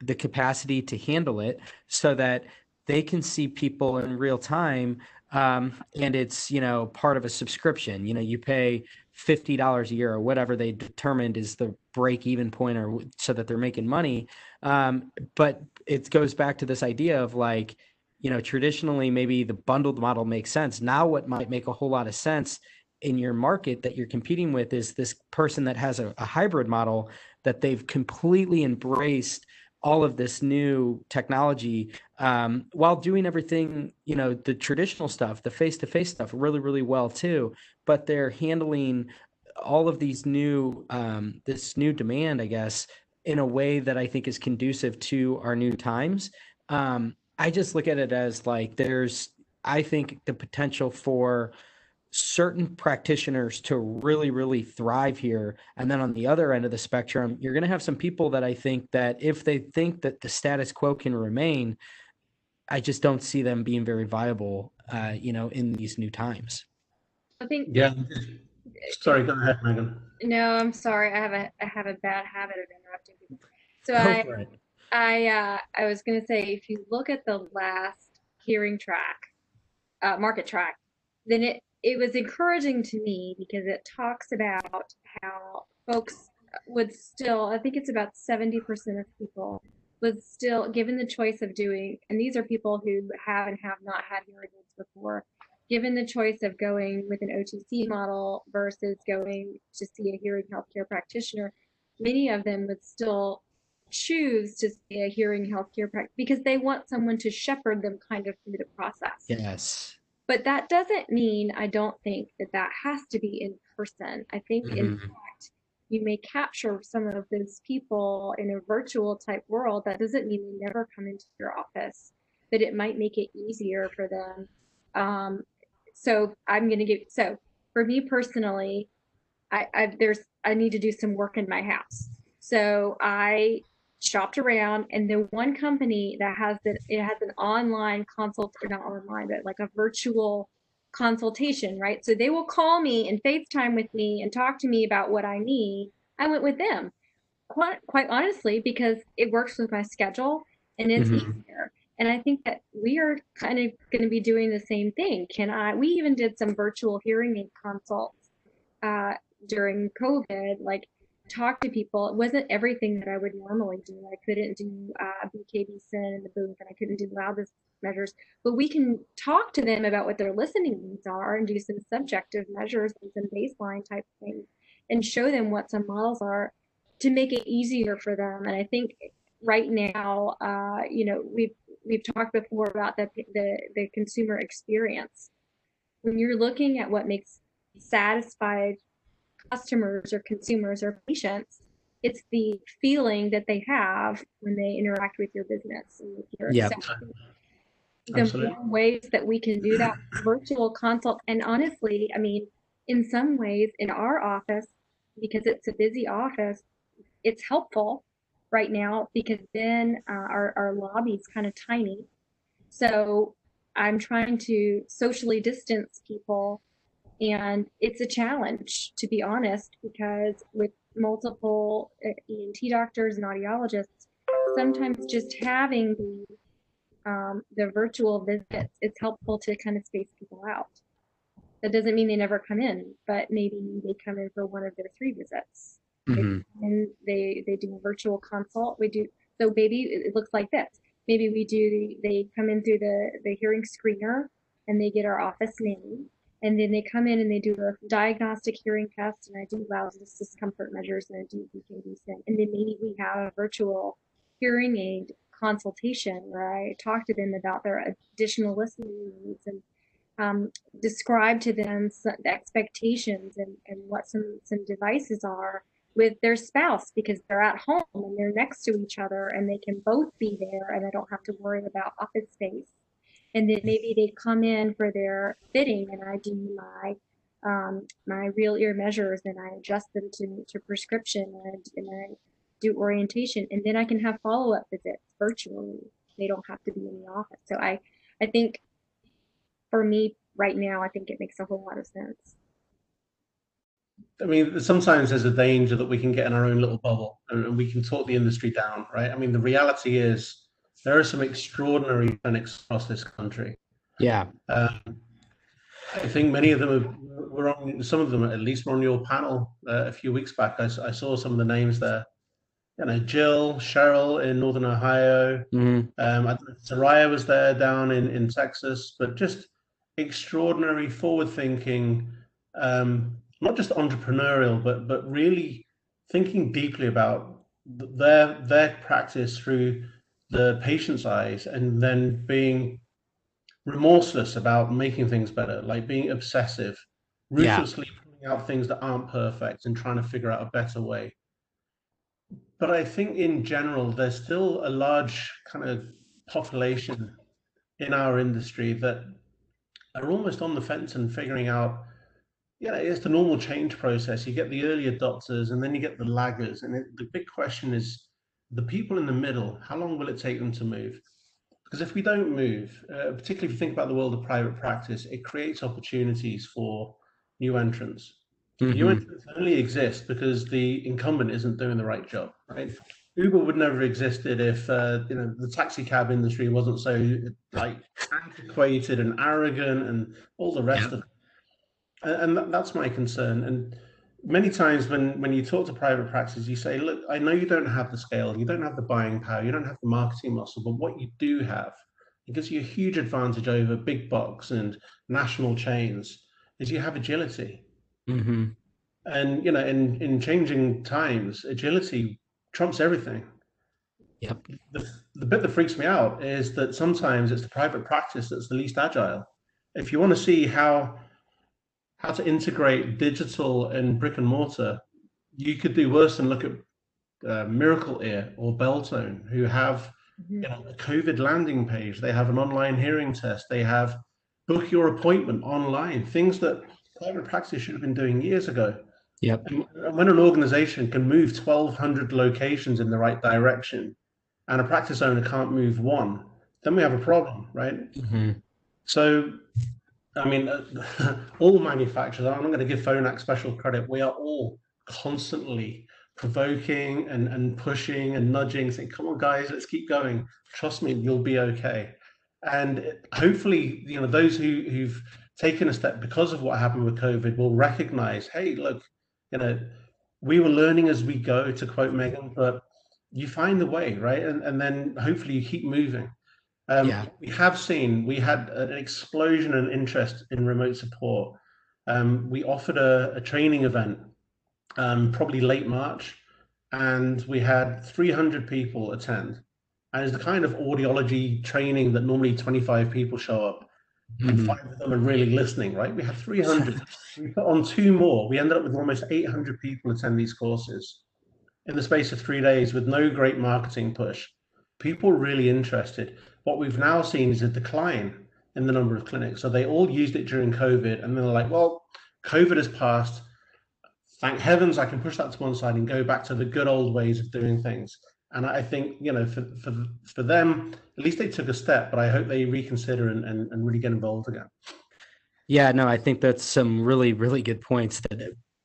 the capacity to handle it so that they can see people in real time um, and it's you know part of a subscription. You know you pay $50 a year or whatever they determined is the break even point or so that they're making money. Um, but it goes back to this idea of like you know traditionally maybe the bundled model makes sense. Now what might make a whole lot of sense in your market that you're competing with is this person that has a, a hybrid model that they've completely embraced all of this new technology um, while doing everything you know the traditional stuff the face-to-face stuff really really well too but they're handling all of these new um, this new demand i guess in a way that i think is conducive to our new times. Um, i just look at it as like there's i think the potential for certain practitioners to really really thrive here. And then on the other end of the spectrum you're going to have some people that i think that if they think that the status quo can remain i just don't see them being very viable uh, you know in these new times. I think yeah sorry go ahead megan. No i'm sorry i have a i have a bad habit of interrupting people. So i i uh i was going to say if you look at the last hearing track uh, MarkeTrak then it it was encouraging to me because it talks about how folks would still, I think it's about 70% of people would still, given the choice of doing, and these are people who have and have not had hearing aids before, given the choice of going with an OTC model versus going to see a hearing healthcare practitioner, many of them would still choose to see a hearing healthcare practitioner because they want someone to shepherd them kind of through the process. Yes. But that doesn't mean I don't think that that has to be in person. I think, mm-hmm. in fact, you may capture some of those people in a virtual type world. That doesn't mean they never come into your office, but it might make it easier for them. Um, so I'm going to give. So for me personally, I, I there's I need to do some work in my house. So I shopped around and the one company that has it it has an online consult or not online but like a virtual consultation right so they will call me and facetime with me and talk to me about what i need i went with them quite quite honestly because it works with my schedule and it's mm-hmm. easier And I think that we are kind of going to be doing the same thing. Can I? We even did some virtual hearing aid consults uh, during COVID, like talk to people. It wasn't everything that I would normally do. I couldn't do uh, BKB SIN in the booth, and I couldn't do loudness measures. But we can talk to them about what their listening needs are and do some subjective measures and some baseline type things, and show them what some models are to make it easier for them. And I think right now, uh, you know, we've we've talked before about the, the the consumer experience. When you're looking at what makes satisfied customers or consumers or patients, it's the feeling that they have when they interact with your business. And your yeah. The more ways that we can do that <clears throat> virtual consult, and honestly, I mean, in some ways, in our office, because it's a busy office, it's helpful right now because then uh, our, our lobby is kind of tiny. So I'm trying to socially distance people. And it's a challenge, to be honest, because with multiple uh, ENT doctors and audiologists, sometimes just having the um, the virtual visits, it's helpful to kind of space people out. That doesn't mean they never come in, but maybe they come in for one of their three visits mm-hmm. and they they do a virtual consult. We do so maybe it looks like this. Maybe we do they come in through the the hearing screener and they get our office name and then they come in and they do a diagnostic hearing test and I do loudness discomfort measures and I do SIN and then maybe we have a virtual hearing aid consultation where I talk to them about their additional listening needs and um, describe to them the expectations and, and what some some devices are with their spouse because they're at home and they're next to each other and they can both be there and I don't have to worry about office space. And then maybe they come in for their fitting and I do my um, my real ear measures and I adjust them to, to prescription and, and I do orientation and then I can have follow-up visits virtually. They don't have to be in the office. So I, I think for me right now, I think it makes a whole lot of sense. I mean, sometimes there's a danger that we can get in our own little bubble and we can talk the industry down, right? I mean, the reality is there are some extraordinary clinics across this country. Yeah. Um, I think many of them have, were on, some of them at least were on your panel uh, a few weeks back. I, I, saw some of the names there. You know, Jill, Cheryl in Northern Ohio. Mm-hmm. Um, Soraya was there down in, in Texas, but just extraordinary forward thinking um, not just entrepreneurial, but but really thinking deeply about their their practice through the patient's eyes, and then being remorseless about making things better, like being obsessive, ruthlessly yeah. pulling out things that aren't perfect and trying to figure out a better way. But I think in general, there's still a large kind of population in our industry that are almost on the fence and figuring out yeah, it's the normal change process. You get the early adopters and then you get the laggers. And it, the big question is the people in the middle, how long will it take them to move? Because if we don't move, uh, particularly if you think about the world of private practice, it creates opportunities for new entrants. Mm-hmm. New entrants only exist because the incumbent isn't doing the right job, right? Uber would never have existed if uh, you know the taxi cab industry wasn't so like antiquated and arrogant and all the rest of it and that's my concern. And many times when when you talk to private practices, you say, "Look, I know you don't have the scale, you don't have the buying power, you don't have the marketing muscle, but what you do have, it gives you a huge advantage over big box and national chains, is you have agility." Mm-hmm. And you know, in in changing times, agility trumps everything. Yep. The, the bit that freaks me out is that sometimes it's the private practice that's the least agile. If you want to see how how to integrate digital and brick and mortar, you could do worse than look at uh, Miracle Ear or Beltone, who have mm-hmm. you know, a COVID landing page. They have an online hearing test. They have book your appointment online. Things that private practice should have been doing years ago. Yep. And when an organization can move 1,200 locations in the right direction, and a practice owner can't move one, then we have a problem, right? Mm-hmm. So I mean, <laughs> all manufacturers, I'm not going to give Phonak special credit. We are all constantly provoking and, and pushing and nudging, saying, come on, guys, let's keep going. Trust me, you'll be okay. And hopefully, you know, those who, who've taken a step because of what happened with COVID will recognize, hey, look, you know, we were learning as we go, to quote Megan, but you find the way, right? And, and then hopefully you keep moving. Um, yeah. We have seen, we had an explosion in interest in remote support. Um, we offered a, a training event um, probably late March, and we had 300 people attend. And it's the kind of audiology training that normally 25 people show up mm-hmm. and five of them are really listening, right? We had 300. <laughs> we put on two more. We ended up with almost 800 people attend these courses in the space of three days with no great marketing push. People really interested. What we've now seen is a decline in the number of clinics. So they all used it during COVID and then they're like, well, COVID has passed. Thank heavens I can push that to one side and go back to the good old ways of doing things. And I think, you know, for, for, for them, at least they took a step, but I hope they reconsider and, and, and really get involved again. Yeah, no, I think that's some really, really good points that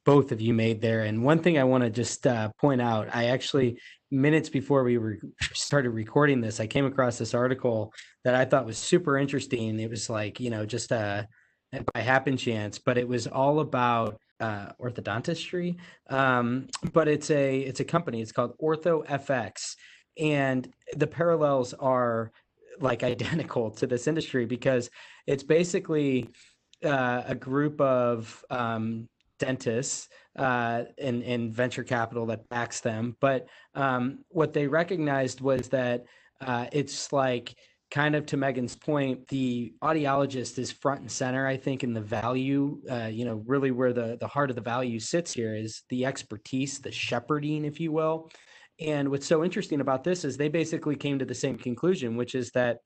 both of you made there. And one thing I want to just uh, point out, I actually minutes before we re- started recording this, I came across this article that I thought was super interesting. It was like, you know, just uh, by happen chance, but it was all about uh, orthodontistry. Um, but it's a it's a company. It's called OrthoFX, and the parallels are like <laughs> identical to this industry because it's basically uh, a group of um, dentists uh, and, and venture capital that backs them. But um, what they recognized was that uh, it's like kind of to Megan's point, the audiologist is front and center, I think, in the value, uh, you know, really where the, the heart of the value sits here is the expertise, the shepherding, if you will. And what's so interesting about this is they basically came to the same conclusion, which is that,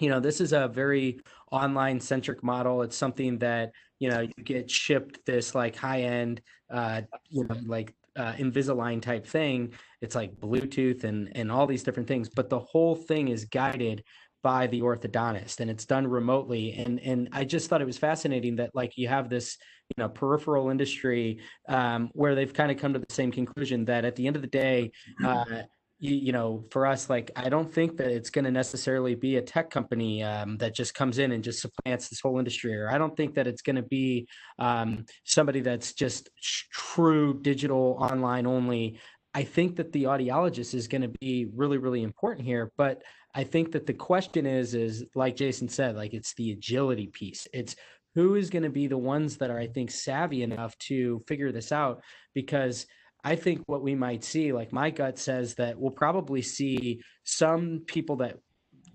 you know, this is a very online centric model. It's something that, you know, you get shipped this like high end, uh, you know, like uh, Invisalign type thing. It's like Bluetooth and and all these different things, but the whole thing is guided by the orthodontist and it's done remotely and and i just thought it was fascinating that like you have this you know peripheral industry um, where they've kind of come to the same conclusion that at the end of the day uh, you, you, know for us like i don't think that it's going to necessarily be a tech company um, that just comes in and just supplants this whole industry or i don't think that it's going to be um, somebody that's just true digital online only i think that the audiologist is going to be really really important here but I think that the question is, is like Jason said, like it's the agility piece. It's who is going to be the ones that are, I think, savvy enough to figure this out because I think what we might see, like my gut says that we'll probably see some people that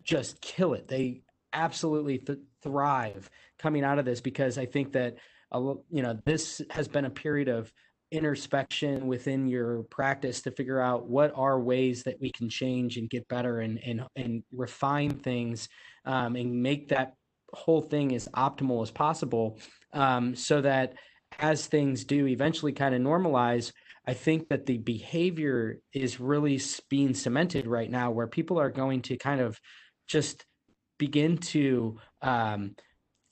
just kill it. They absolutely th- thrive coming out of this because I think that you know this has been a period of introspection within your practice to figure out what are ways that we can change and get better and and and refine things um, and make that whole thing as optimal as possible um, so that as things do eventually kind of normalize i think that the behavior is really being cemented right now where people are going to kind of just begin to um,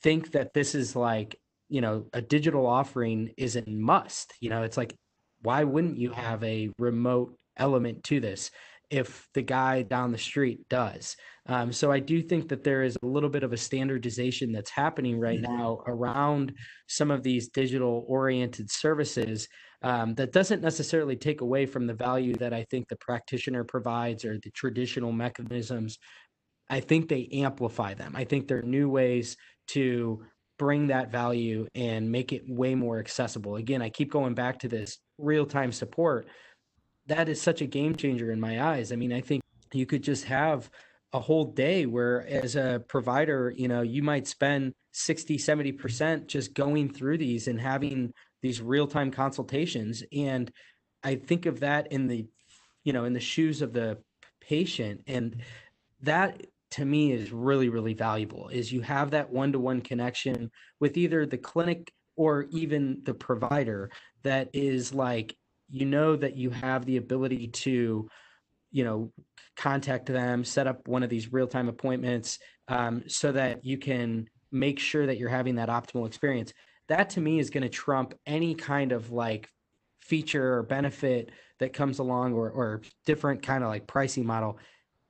think that this is like you know a digital offering is a must you know? It's like why wouldn't you have a remote element to this if the guy down the street does um, so i do think that there is a little bit of a standardization that's happening right mm-hmm. now around some of these digital oriented services um, that doesn't necessarily take away from the value that i think the practitioner provides or the traditional mechanisms i think they amplify them i think there are new ways to bring that value and make it way more accessible. Again, I keep going back to this real time support. That is such a game changer in my eyes. I mean, I think you could just have a whole day where as a provider you know you might spend 60 70% just going through these and having these real-time consultations and i think of that in the you know in the shoes of the patient and that to me is really really valuable is you have that one-to-one connection with either the clinic or even the provider that is like you know that you have the ability to you know contact them set up one of these real-time appointments um, so that you can make sure that you're having that optimal experience. That to me is going to trump any kind of like feature or benefit that comes along or, or different kind of like pricing model.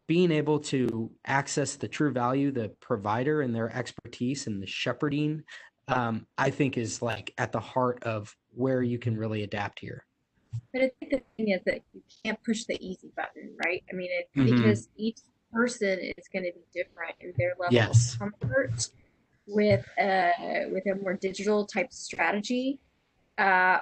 Being able to access the true value the provider and their expertise and the shepherding um, i think is like at the heart of where you can really adapt here but i think the thing is that you can't push the easy button right i mean it, Mhm. because each person is going to be different in their level Yes. of comfort with a with a more digital type strategy uh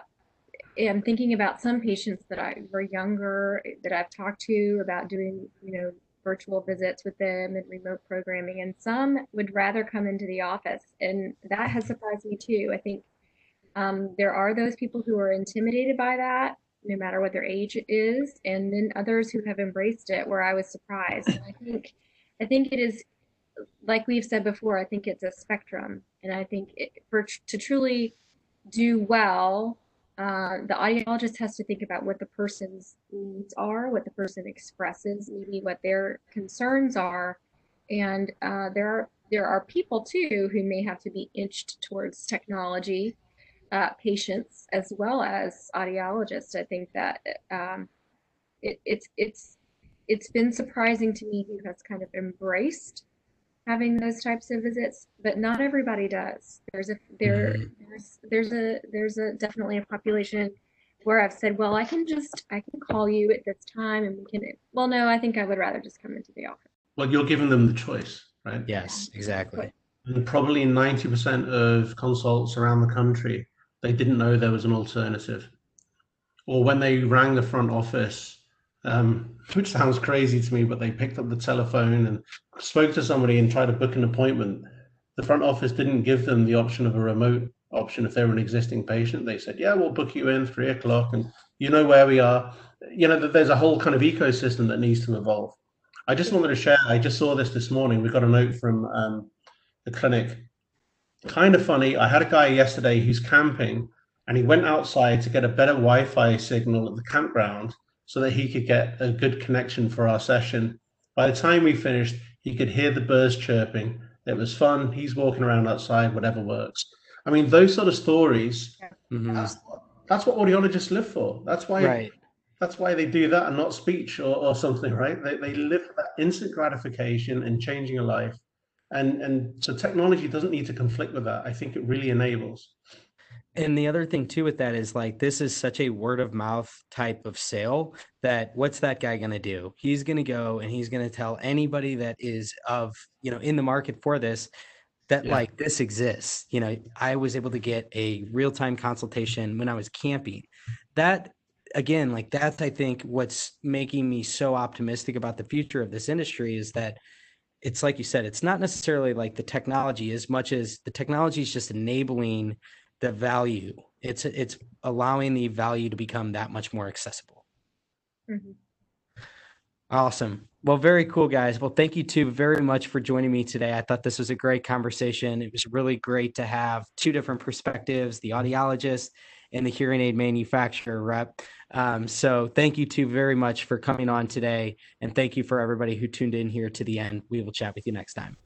I'm thinking about some patients that I were younger that I've talked to about doing, you know, virtual visits with them and remote programming, and some would rather come into the office, and that has surprised me too. I think um, there are those people who are intimidated by that, no matter what their age is, and then others who have embraced it, where I was surprised. And I think, I think it is, like we've said before, I think it's a spectrum, and I think it, for to truly do well uh, the audiologist has to think about what the person's needs are, what the person expresses, maybe what their concerns are, and uh, there are there are people too who may have to be inched towards technology, uh, patients as well as audiologists. I think that um, it, it's it's it's been surprising to me who has kind of embraced having those types of visits, but not everybody does. There's a there Mhm. there's there's a there's a definitely a population where I've said, well, I can just I can call you at this time and we can. Well, no, I think I would rather just come into the office. Well, you're giving them the choice, right? yes exactly And probably 90% of consults around the country, they didn't know there was an alternative. Or when they rang the front office, um, <laughs> which sounds crazy to me, but they picked up the telephone and spoke to somebody and tried to book an appointment. The front office didn't give them the option of a remote option if they were an existing patient. They said, Yeah, we'll book you in three o'clock and you know where we are. You know, that there's a whole kind of ecosystem that needs to evolve. I just wanted to share, I just saw this this morning. We got a note from um, the clinic. Kind of funny. I had a guy yesterday who's camping and he went outside to get a better Wi Fi signal at the campground so that he could get a good connection for our session. By the time we finished, he could hear the birds chirping. It was fun. He's walking around outside, whatever works. I mean, those sort of stories, Mhm. that's, that's what audiologists live for. That's why right that's why they do that and not speech or, or something, right? They, they live for that instant gratification and changing a life. And, and so technology doesn't need to conflict with that. I think it really enables. And the other thing too with that is like this is such a word of mouth type of sale that what's that guy going to do? He's going to go and he's going to tell anybody that is of, you know, in the market for this that Yeah. like this exists. You know, I was able to get a real-time consultation when I was camping. That again, like that's I think what's making me so optimistic about the future of this industry is that it's like you said, it's not necessarily like the technology as much as the technology is just enabling the value. It's it's allowing the value to become that much more accessible. Mhm. Awesome. Well, very cool, guys. Well, thank you two very much for joining me today. I thought this was a great conversation. It was really great to have two different perspectives the audiologist and the hearing aid manufacturer rep. Um, so, thank you two very much for coming on today. And thank you for everybody who tuned in here to the end. We will chat with you next time.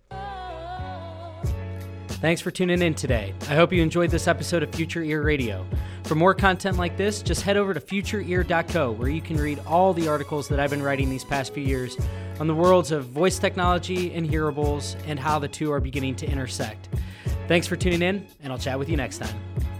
Thanks for tuning in today. I hope you enjoyed this episode of Future Ear Radio. For more content like this, just head over to futureear.co where you can read all the articles that I've been writing these past few years on the worlds of voice technology and hearables and how the two are beginning to intersect. Thanks for tuning in, and I'll chat with you next time.